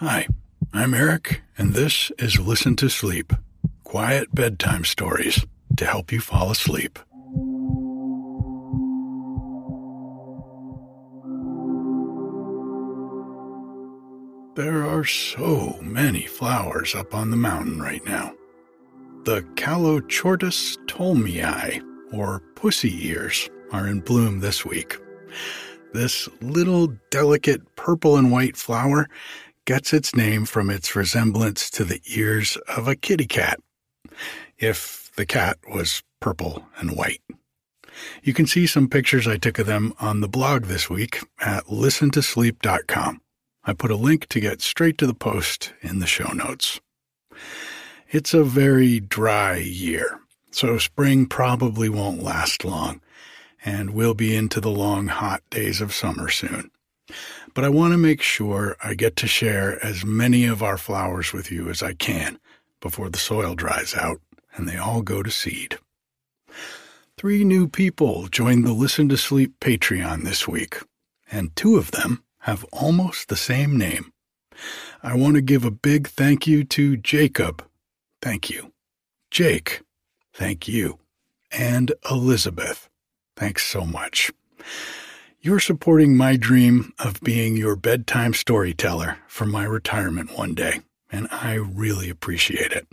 Hi, I'm Eric, and this is Listen to Sleep quiet bedtime stories to help you fall asleep. There are so many flowers up on the mountain right now. The Calochortus tolmii, or pussy ears, are in bloom this week. This little delicate purple and white flower gets its name from its resemblance to the ears of a kitty cat, if the cat was purple and white. You can see some pictures I took of them on the blog this week at listentosleep.com. I put a link to get straight to the post in the show notes. It's a very dry year, so spring probably won't last long, and we'll be into the long hot days of summer soon. But I want to make sure I get to share as many of our flowers with you as I can before the soil dries out and they all go to seed. Three new people joined the Listen to Sleep Patreon this week, and two of them have almost the same name. I want to give a big thank you to Jacob. Thank you. Jake. Thank you. And Elizabeth. Thanks so much. You're supporting my dream of being your bedtime storyteller for my retirement one day, and I really appreciate it.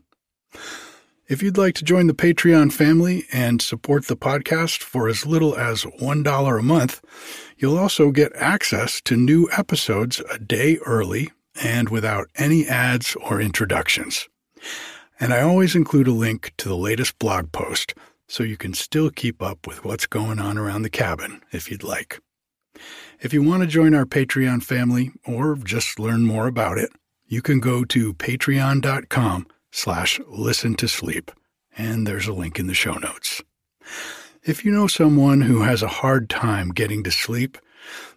If you'd like to join the Patreon family and support the podcast for as little as $1 a month, you'll also get access to new episodes a day early and without any ads or introductions. And I always include a link to the latest blog post so you can still keep up with what's going on around the cabin if you'd like. If you want to join our Patreon family or just learn more about it, you can go to patreon.com slash listen to sleep, and there's a link in the show notes. If you know someone who has a hard time getting to sleep,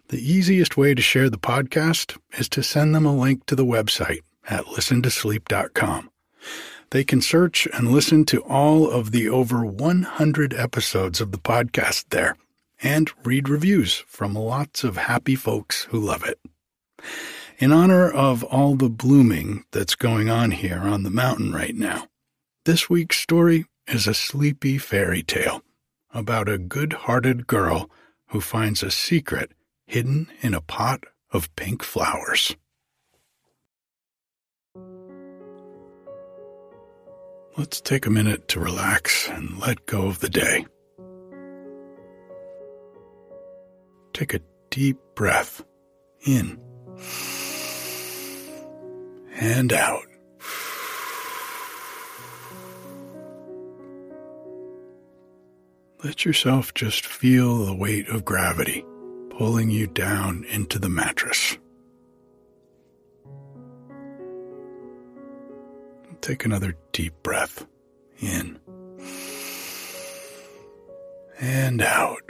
the easiest way to share the podcast is to send them a link to the website at listentosleep.com. They can search and listen to all of the over 100 episodes of the podcast there and read reviews from lots of happy folks who love it. In honor of all the blooming that's going on here on the mountain right now, this week's story is a sleepy fairy tale about a good hearted girl who finds a secret hidden in a pot of pink flowers. Let's take a minute to relax and let go of the day. Take a deep breath in and out. Let yourself just feel the weight of gravity pulling you down into the mattress. Take another deep breath in and out.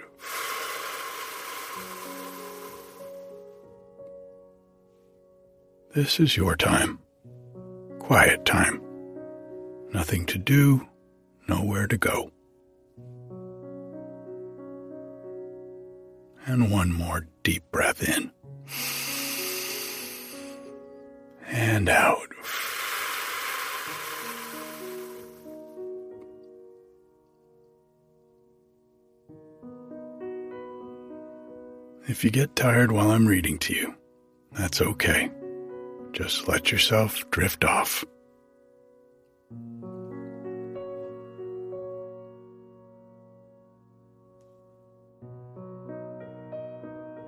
This is your time. Quiet time. Nothing to do, nowhere to go. And one more deep breath in. And out. If you get tired while I'm reading to you, that's okay. Just let yourself drift off.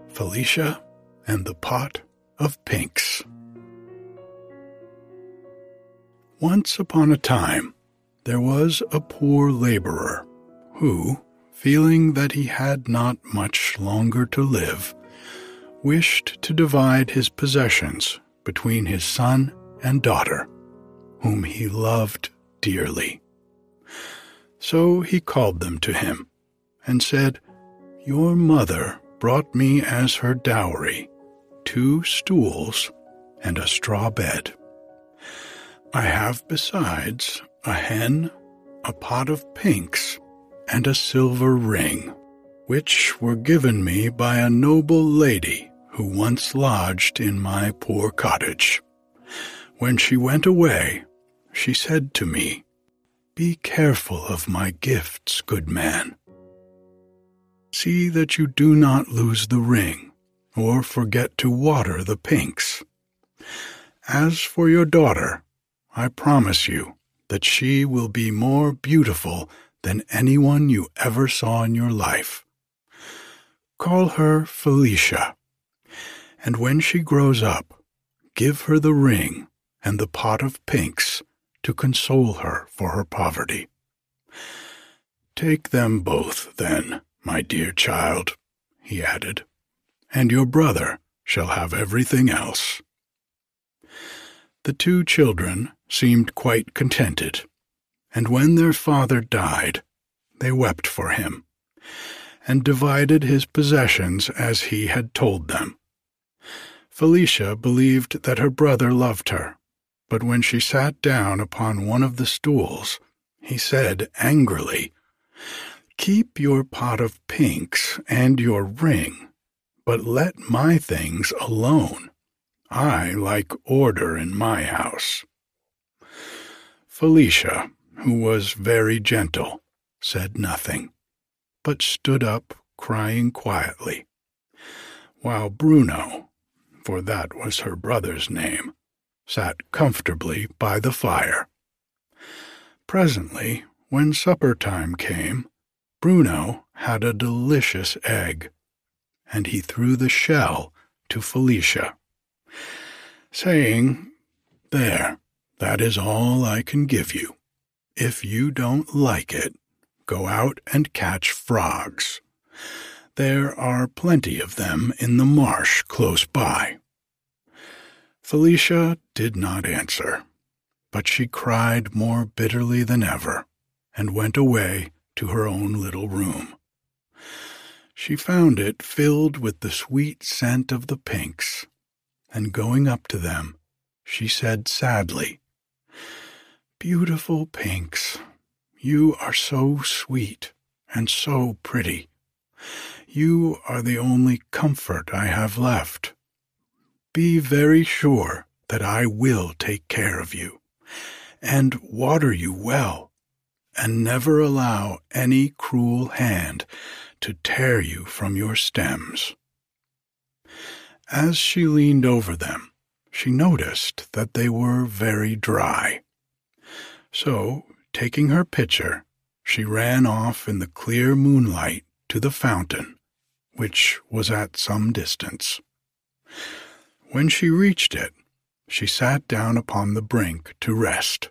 Felicia and the Pot of Pinks. Once upon a time, there was a poor laborer who, feeling that he had not much longer to live, wished to divide his possessions between his son and daughter, whom he loved dearly. So he called them to him and said, Your mother brought me as her dowry two stools and a straw bed. I have besides a hen, a pot of pinks, and a silver ring, which were given me by a noble lady who once lodged in my poor cottage. When she went away, she said to me, Be careful of my gifts, good man. See that you do not lose the ring or forget to water the pinks. As for your daughter, I promise you that she will be more beautiful than anyone you ever saw in your life. Call her Felicia, and when she grows up, give her the ring and the pot of pinks to console her for her poverty. Take them both, then, my dear child, he added, and your brother shall have everything else. The two children seemed quite contented, and when their father died, they wept for him, and divided his possessions as he had told them. Felicia believed that her brother loved her, but when she sat down upon one of the stools, he said angrily, Keep your pot of pinks and your ring, but let my things alone. I like order in my house. Felicia, who was very gentle, said nothing, but stood up crying quietly, while Bruno, for that was her brother's name, sat comfortably by the fire. Presently, when supper time came, Bruno had a delicious egg, and he threw the shell to Felicia, saying, There, that is all I can give you. If you don't like it, go out and catch frogs. There are plenty of them in the marsh close by. Felicia did not answer, but she cried more bitterly than ever and went away to her own little room. She found it filled with the sweet scent of the pinks, and going up to them, she said sadly, Beautiful pinks, you are so sweet and so pretty. You are the only comfort I have left. Be very sure that I will take care of you, and water you well and never allow any cruel hand to tear you from your stems. As she leaned over them, she noticed that they were very dry. So, taking her pitcher, she ran off in the clear moonlight to the fountain, which was at some distance. When she reached it, she sat down upon the brink to rest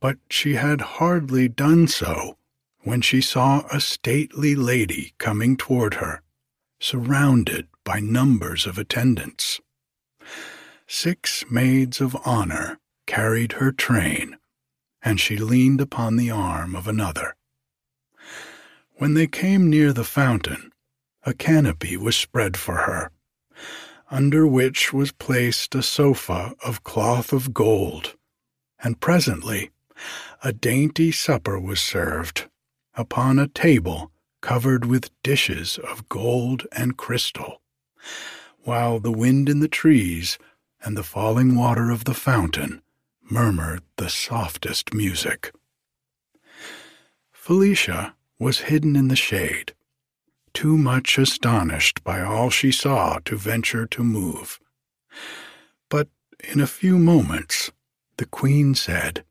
but she had hardly done so when she saw a stately lady coming toward her, surrounded by numbers of attendants. Six maids of honor carried her train, and she leaned upon the arm of another. When they came near the fountain, a canopy was spread for her, under which was placed a sofa of cloth of gold, and presently a dainty supper was served upon a table covered with dishes of gold and crystal, while the wind in the trees and the falling water of the fountain murmured the softest music. Felicia was hidden in the shade, too much astonished by all she saw to venture to move. But in a few moments the queen said,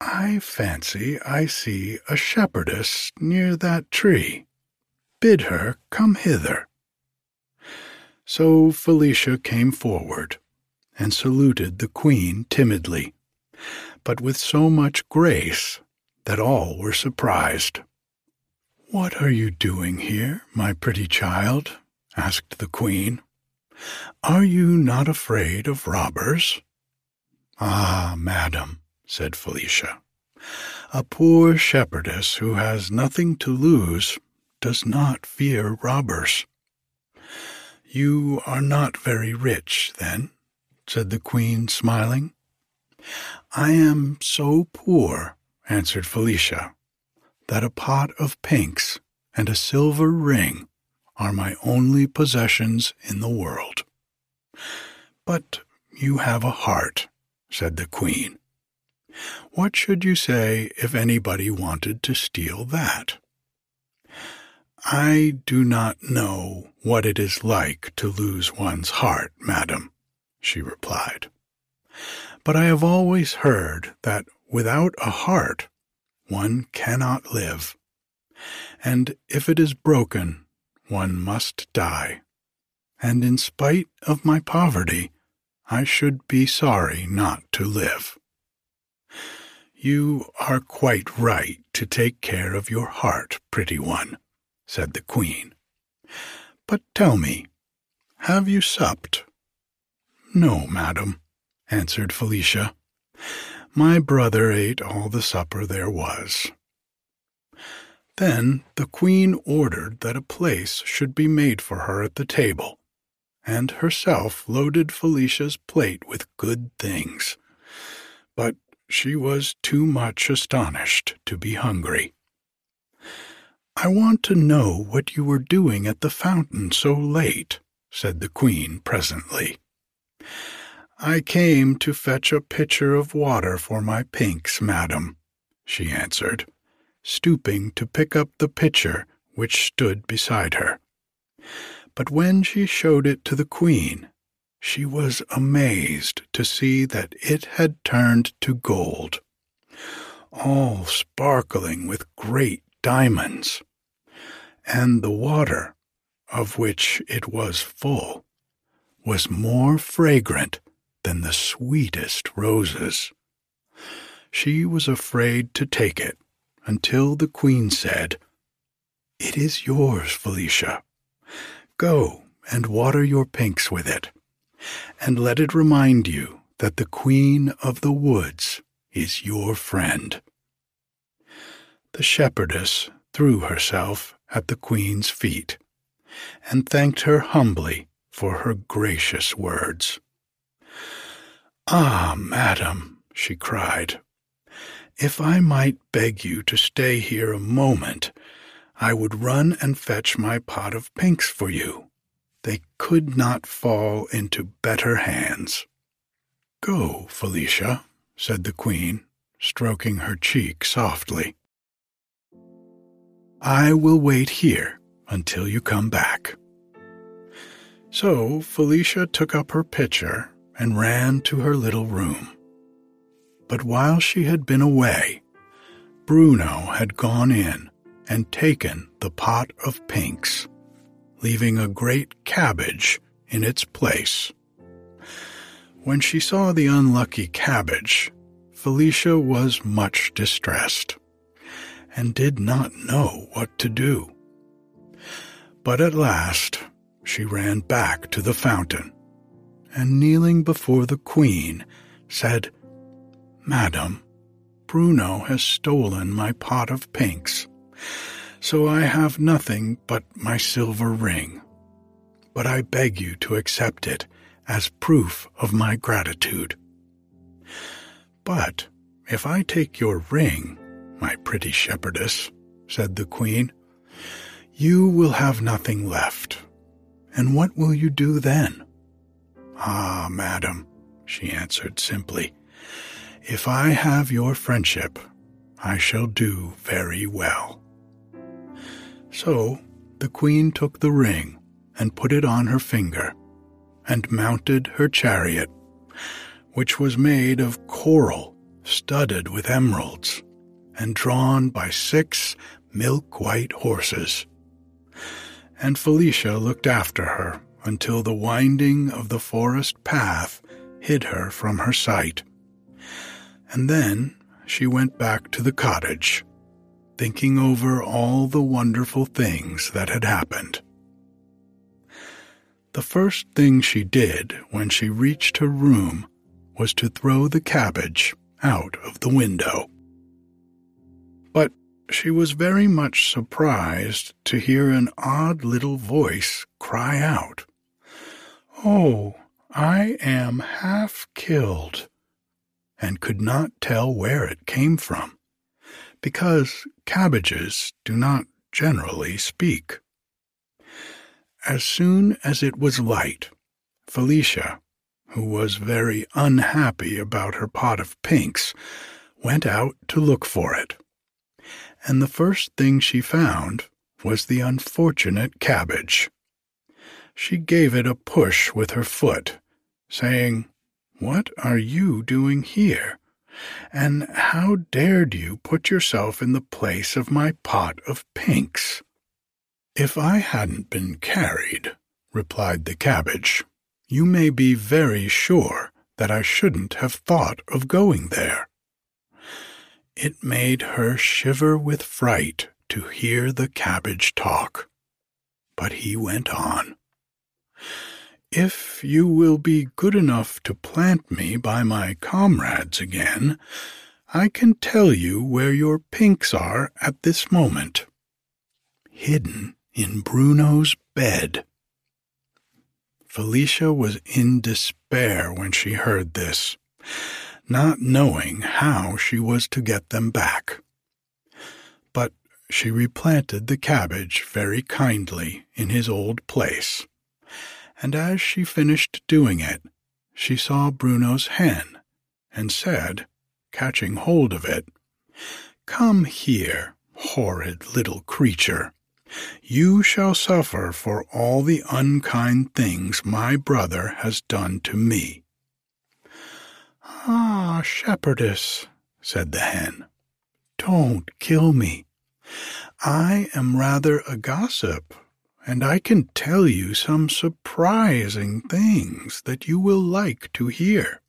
I fancy I see a shepherdess near that tree. Bid her come hither. So Felicia came forward and saluted the queen timidly, but with so much grace that all were surprised. What are you doing here, my pretty child? asked the queen. Are you not afraid of robbers? Ah, madam, said Felicia. A poor shepherdess who has nothing to lose does not fear robbers. You are not very rich, then, said the queen, smiling. I am so poor, answered Felicia, that a pot of pinks and a silver ring are my only possessions in the world. But you have a heart, said the Queen. What should you say if anybody wanted to steal that? I do not know what it is like to lose one's heart, madam, she replied. But I have always heard that without a heart one cannot live, and if it is broken, one must die. And in spite of my poverty, I should be sorry not to live. You are quite right to take care of your heart, pretty one, said the Queen. But tell me, have you supped? No, madam, answered Felicia. My brother ate all the supper there was. Then the Queen ordered that a place should be made for her at the table, and herself loaded Felicia's plate with good things. But she was too much astonished to be hungry. I want to know what you were doing at the fountain so late, said the Queen presently. I came to fetch a pitcher of water for my pinks, madam, she answered, stooping to pick up the pitcher which stood beside her. But when she showed it to the Queen, she was amazed to see that it had turned to gold, all sparkling with great diamonds, and the water, of which it was full, was more fragrant than the sweetest roses. She was afraid to take it until the queen said, It is yours, Felicia. Go and water your pinks with it, and let it remind you that the queen of the woods is your friend. The shepherdess threw herself at the queen's feet and thanked her humbly for her gracious words. Ah, madam, she cried, if I might beg you to stay here a moment, I would run and fetch my pot of pinks for you. They could not fall into better hands. Go, Felicia, said the queen, stroking her cheek softly. I will wait here until you come back. So Felicia took up her pitcher and ran to her little room. But while she had been away, Bruno had gone in and taken the pot of pinks, leaving a great cabbage in its place. When she saw the unlucky cabbage, Felicia was much distressed and did not know what to do. But at last she ran back to the fountain and kneeling before the queen, said, Madam, Bruno has stolen my pot of pinks, so I have nothing but my silver ring. But I beg you to accept it as proof of my gratitude. But if I take your ring, my pretty shepherdess, said the queen, you will have nothing left. And what will you do then? Ah, madam, she answered simply, if I have your friendship, I shall do very well. So the queen took the ring and put it on her finger, and mounted her chariot, which was made of coral studded with emeralds, and drawn by six milk white horses. And Felicia looked after her until the winding of the forest path hid her from her sight. And then she went back to the cottage, thinking over all the wonderful things that had happened. The first thing she did when she reached her room was to throw the cabbage out of the window. But she was very much surprised to hear an odd little voice cry out, Oh, I am half killed, and could not tell where it came from, because cabbages do not generally speak. As soon as it was light, Felicia, who was very unhappy about her pot of pinks, went out to look for it. And the first thing she found was the unfortunate cabbage. She gave it a push with her foot, saying, What are you doing here? And how dared you put yourself in the place of my pot of pinks? If I hadn't been carried, replied the cabbage, you may be very sure that I shouldn't have thought of going there. It made her shiver with fright to hear the cabbage talk. But he went on. If you will be good enough to plant me by my comrades again, I can tell you where your pinks are at this moment. Hidden in Bruno's bed. Felicia was in despair when she heard this, not knowing how she was to get them back. But she replanted the cabbage very kindly in his old place and as she finished doing it, she saw Bruno's hen, and said, catching hold of it, Come here, horrid little creature. You shall suffer for all the unkind things my brother has done to me. Ah, shepherdess, said the hen, don't kill me. I am rather a gossip and I can tell you some surprising things that you will like to hear.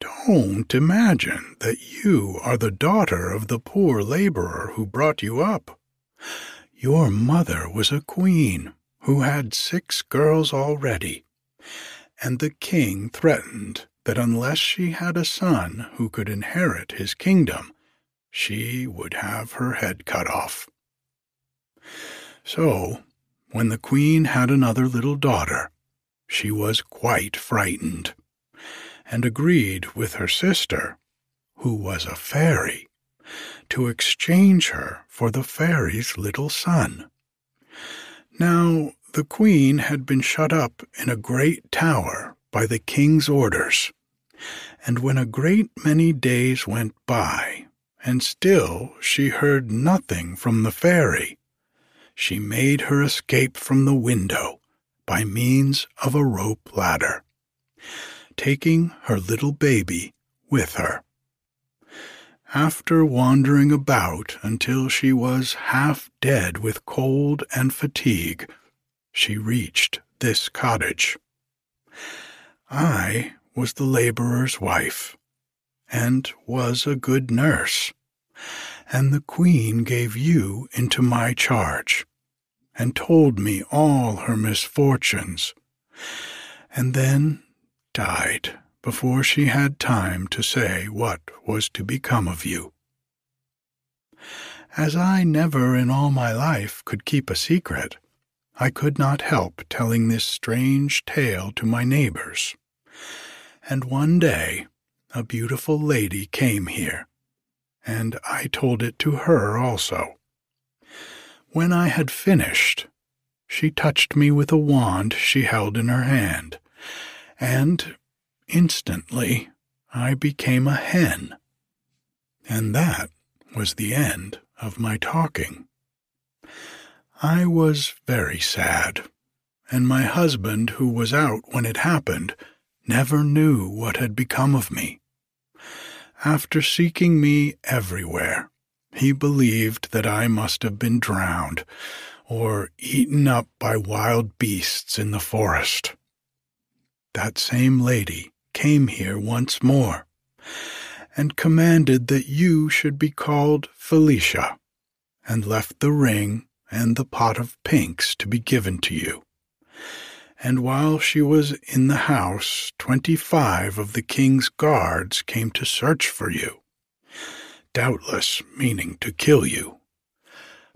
Don't imagine that you are the daughter of the poor laborer who brought you up. Your mother was a queen who had six girls already, and the king threatened that unless she had a son who could inherit his kingdom, she would have her head cut off. So when the queen had another little daughter, she was quite frightened, and agreed with her sister, who was a fairy, to exchange her for the fairy's little son. Now, the queen had been shut up in a great tower by the king's orders, and when a great many days went by, and still she heard nothing from the fairy, she made her escape from the window by means of a rope ladder, taking her little baby with her. After wandering about until she was half dead with cold and fatigue, she reached this cottage. I was the laborer's wife, and was a good nurse and the queen gave you into my charge, and told me all her misfortunes, and then died before she had time to say what was to become of you. As I never in all my life could keep a secret, I could not help telling this strange tale to my neighbors. And one day a beautiful lady came here and I told it to her also. When I had finished, she touched me with a wand she held in her hand, and instantly I became a hen. And that was the end of my talking. I was very sad, and my husband, who was out when it happened, never knew what had become of me. After seeking me everywhere, he believed that I must have been drowned or eaten up by wild beasts in the forest. That same lady came here once more and commanded that you should be called Felicia, and left the ring and the pot of pinks to be given to you and while she was in the house, twenty-five of the king's guards came to search for you, doubtless meaning to kill you.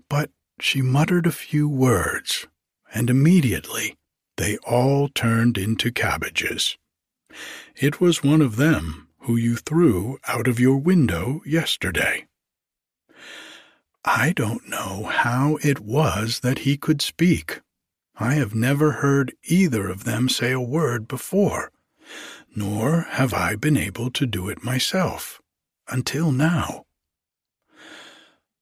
But she muttered a few words, and immediately they all turned into cabbages. It was one of them who you threw out of your window yesterday. I don't know how it was that he could speak I have never heard either of them say a word before, nor have I been able to do it myself until now.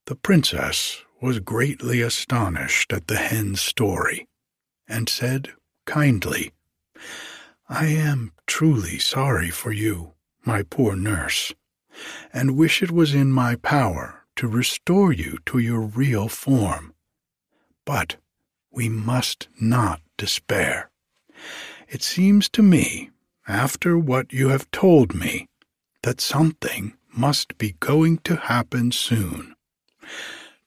The princess was greatly astonished at the hen's story, and said kindly, I am truly sorry for you, my poor nurse, and wish it was in my power to restore you to your real form. But we must not despair. It seems to me, after what you have told me, that something must be going to happen soon.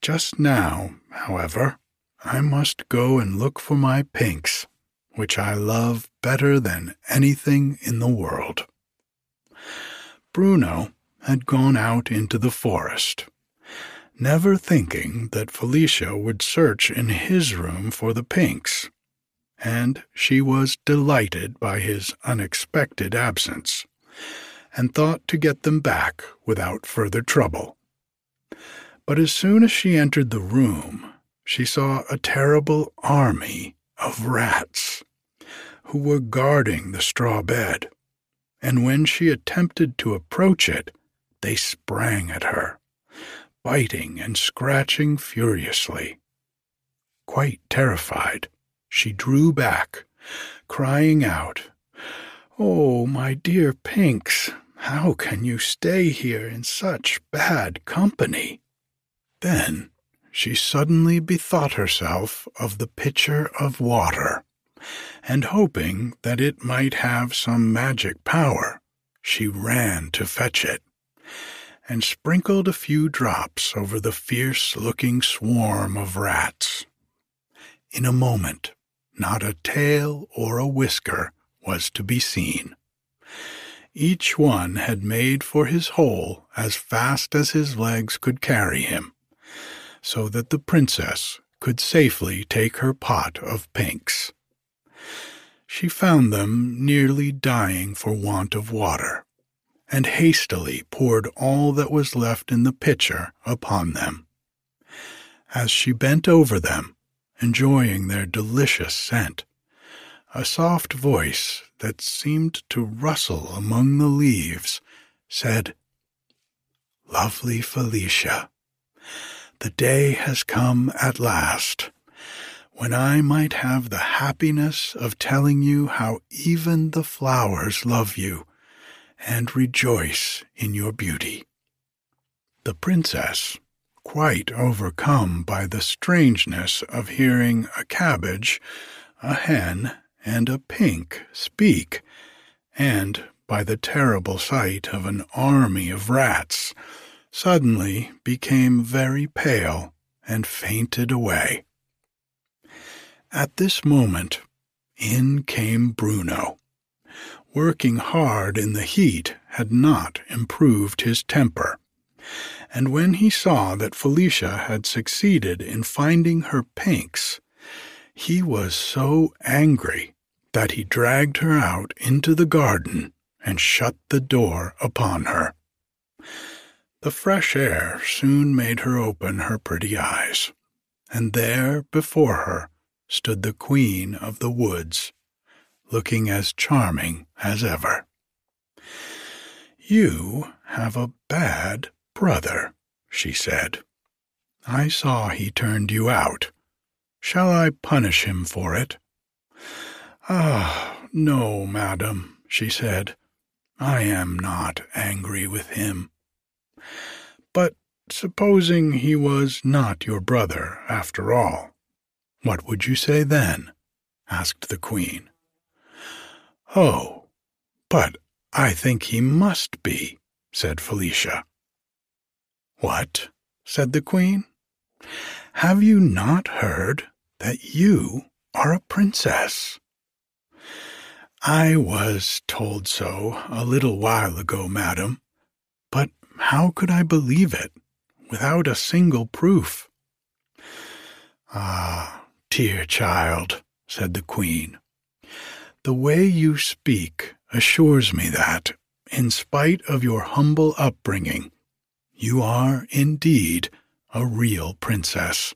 Just now, however, I must go and look for my pinks, which I love better than anything in the world. Bruno had gone out into the forest, never thinking that Felicia would search in his room for the pinks, and she was delighted by his unexpected absence, and thought to get them back without further trouble. But as soon as she entered the room, she saw a terrible army of rats who were guarding the straw bed, and when she attempted to approach it, they sprang at her, biting and scratching furiously. Quite terrified, she drew back, crying out, Oh, my dear Pinks, how can you stay here in such bad company? Then she suddenly bethought herself of the pitcher of water, and hoping that it might have some magic power, she ran to fetch it, and sprinkled a few drops over the fierce looking swarm of rats. In a moment, not a tail or a whisker was to be seen. Each one had made for his hole as fast as his legs could carry him so that the princess could safely take her pot of pinks. She found them nearly dying for want of water, and hastily poured all that was left in the pitcher upon them. As she bent over them, enjoying their delicious scent, a soft voice that seemed to rustle among the leaves said, Lovely Felicia, the day has come at last when I might have the happiness of telling you how even the flowers love you and rejoice in your beauty. The princess, quite overcome by the strangeness of hearing a cabbage, a hen, and a pink speak, and by the terrible sight of an army of rats, suddenly became very pale and fainted away. At this moment, in came Bruno. Working hard in the heat had not improved his temper, and when he saw that Felicia had succeeded in finding her pinks, he was so angry that he dragged her out into the garden and shut the door upon her. The fresh air soon made her open her pretty eyes, and there before her stood the queen of the woods, looking as charming as ever. You have a bad brother, she said. I saw he turned you out. Shall I punish him for it? Ah, no, madam, she said. I am not angry with him. But supposing he was not your brother after all, what would you say then? asked the queen. Oh, but I think he must be, said Felicia. What? said the queen. Have you not heard that you are a princess? I was told so a little while ago, madam, but how could I believe it without a single proof? Ah, dear child, said the queen, the way you speak assures me that, in spite of your humble upbringing, you are indeed a real princess,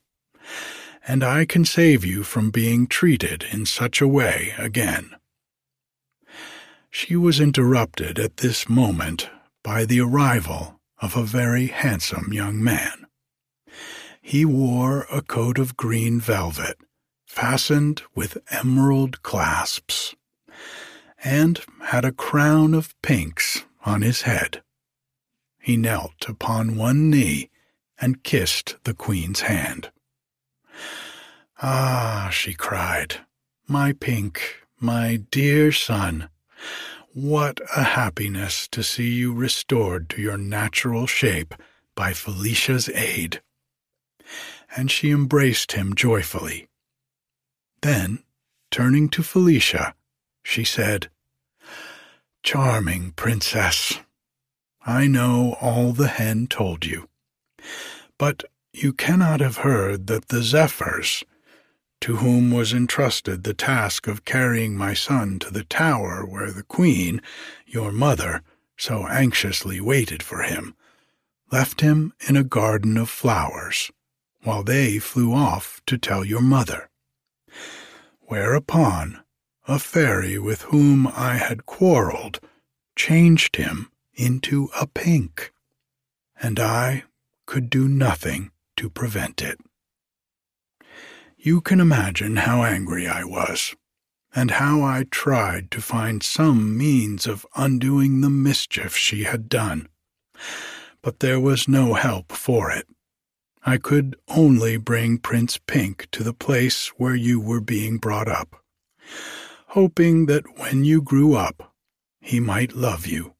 and I can save you from being treated in such a way again. She was interrupted at this moment by the arrival of a very handsome young man. He wore a coat of green velvet, fastened with emerald clasps, and had a crown of pinks on his head. He knelt upon one knee and kissed the queen's hand. Ah, she cried, my pink, my dear son, what a happiness to see you restored to your natural shape by Felicia's aid. And she embraced him joyfully. Then, turning to Felicia, she said, Charming princess, I know all the hen told you, but you cannot have heard that the Zephyrs, to whom was entrusted the task of carrying my son to the tower where the queen, your mother, so anxiously waited for him, left him in a garden of flowers, while they flew off to tell your mother. Whereupon a fairy with whom I had quarrelled changed him into a pink, and I could do nothing to prevent it. You can imagine how angry I was, and how I tried to find some means of undoing the mischief she had done. But there was no help for it. I could only bring Prince Pink to the place where you were being brought up, hoping that when you grew up he might love you,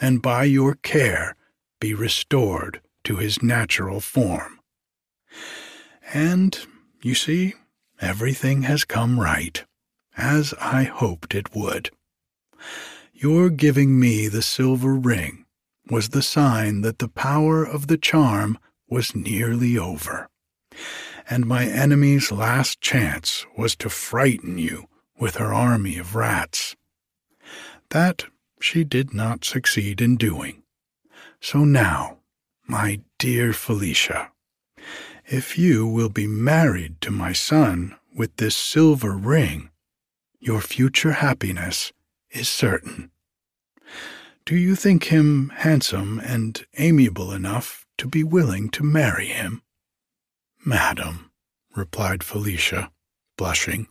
and by your care be restored to his natural form. And you see, everything has come right, as I hoped it would. Your giving me the silver ring was the sign that the power of the charm was nearly over, and my enemy's last chance was to frighten you with her army of rats. That she did not succeed in doing. So now, my dear Felicia, if you will be married to my son with this silver ring, your future happiness is certain. Do you think him handsome and amiable enough to be willing to marry him? Madam, replied Felicia, blushing,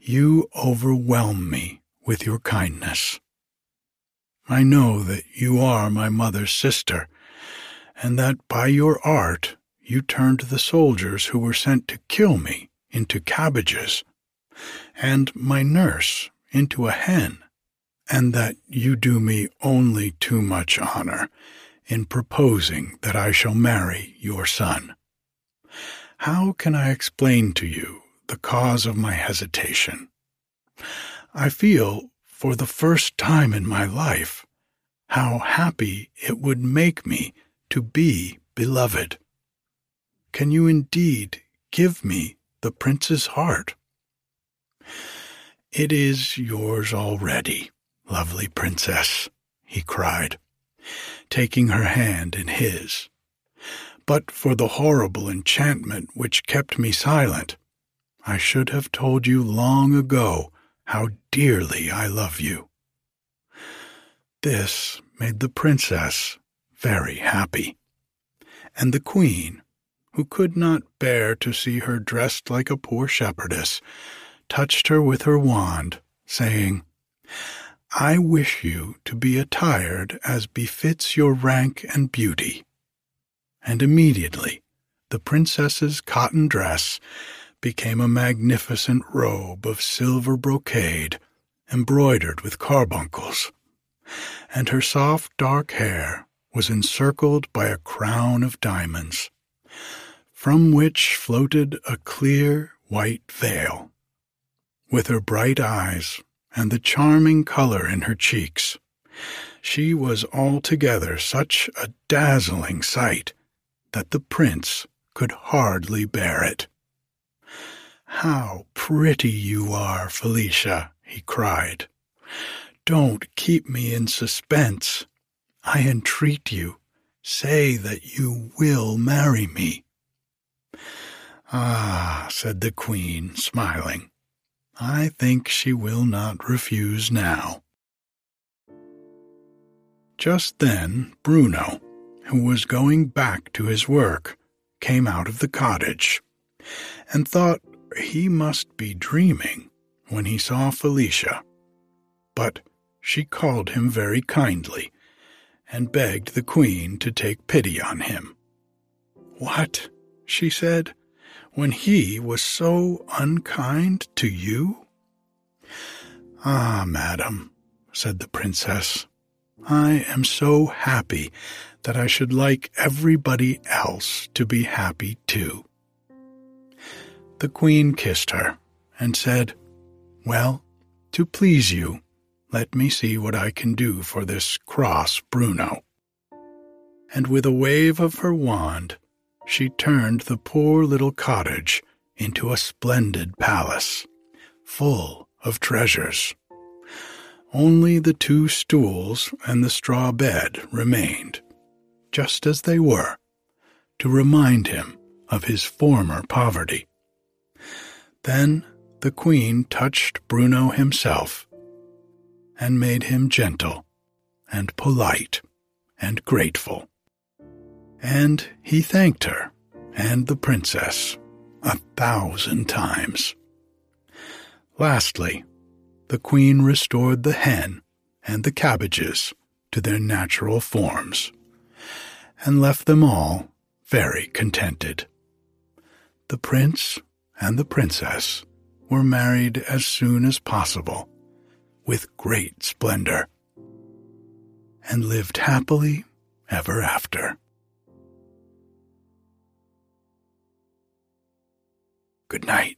you overwhelm me with your kindness. I know that you are my mother's sister, and that by your art you turned the soldiers who were sent to kill me into cabbages, and my nurse into a hen, and that you do me only too much honor in proposing that I shall marry your son. How can I explain to you the cause of my hesitation? I feel, for the first time in my life, how happy it would make me to be beloved. Can you indeed give me the prince's heart? It is yours already, lovely princess, he cried, taking her hand in his. But for the horrible enchantment which kept me silent, I should have told you long ago how dearly I love you. This made the princess very happy, and the queen who could not bear to see her dressed like a poor shepherdess, touched her with her wand, saying, I wish you to be attired as befits your rank and beauty. And immediately the princess's cotton dress became a magnificent robe of silver brocade embroidered with carbuncles, and her soft dark hair was encircled by a crown of diamonds from which floated a clear white veil. With her bright eyes and the charming color in her cheeks, she was altogether such a dazzling sight that the prince could hardly bear it. How pretty you are, Felicia, he cried. Don't keep me in suspense. I entreat you, say that you will marry me. Ah, said the queen, smiling, I think she will not refuse now. Just then, Bruno, who was going back to his work, came out of the cottage and thought he must be dreaming when he saw Felicia. But she called him very kindly and begged the queen to take pity on him. What? she said, when he was so unkind to you? Ah, madam, said the princess, I am so happy that I should like everybody else to be happy too. The queen kissed her and said, Well, to please you, let me see what I can do for this cross Bruno. And with a wave of her wand, she turned the poor little cottage into a splendid palace, full of treasures. Only the two stools and the straw bed remained, just as they were, to remind him of his former poverty. Then the queen touched Bruno himself and made him gentle and polite and grateful. And he thanked her and the princess a thousand times. Lastly, the queen restored the hen and the cabbages to their natural forms and left them all very contented. The prince and the princess were married as soon as possible with great splendor and lived happily ever after. Good night.